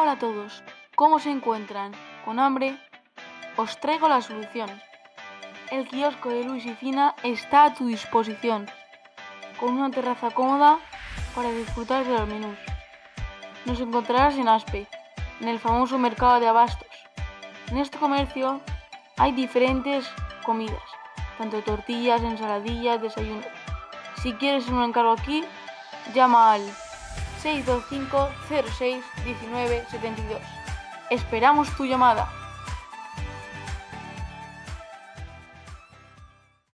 Hola a todos, ¿cómo se encuentran? ¿Con hambre? Os traigo la solución. El kiosco de Luis y Fina está a tu disposición, con una terraza cómoda para disfrutar de los menús. Nos encontrarás en Aspe, en el famoso mercado de abastos. En este comercio hay diferentes comidas, tanto tortillas, ensaladillas, desayunos. Si quieres un encargo aquí, llama al 625 06 19 72. Esperamos tu llamada.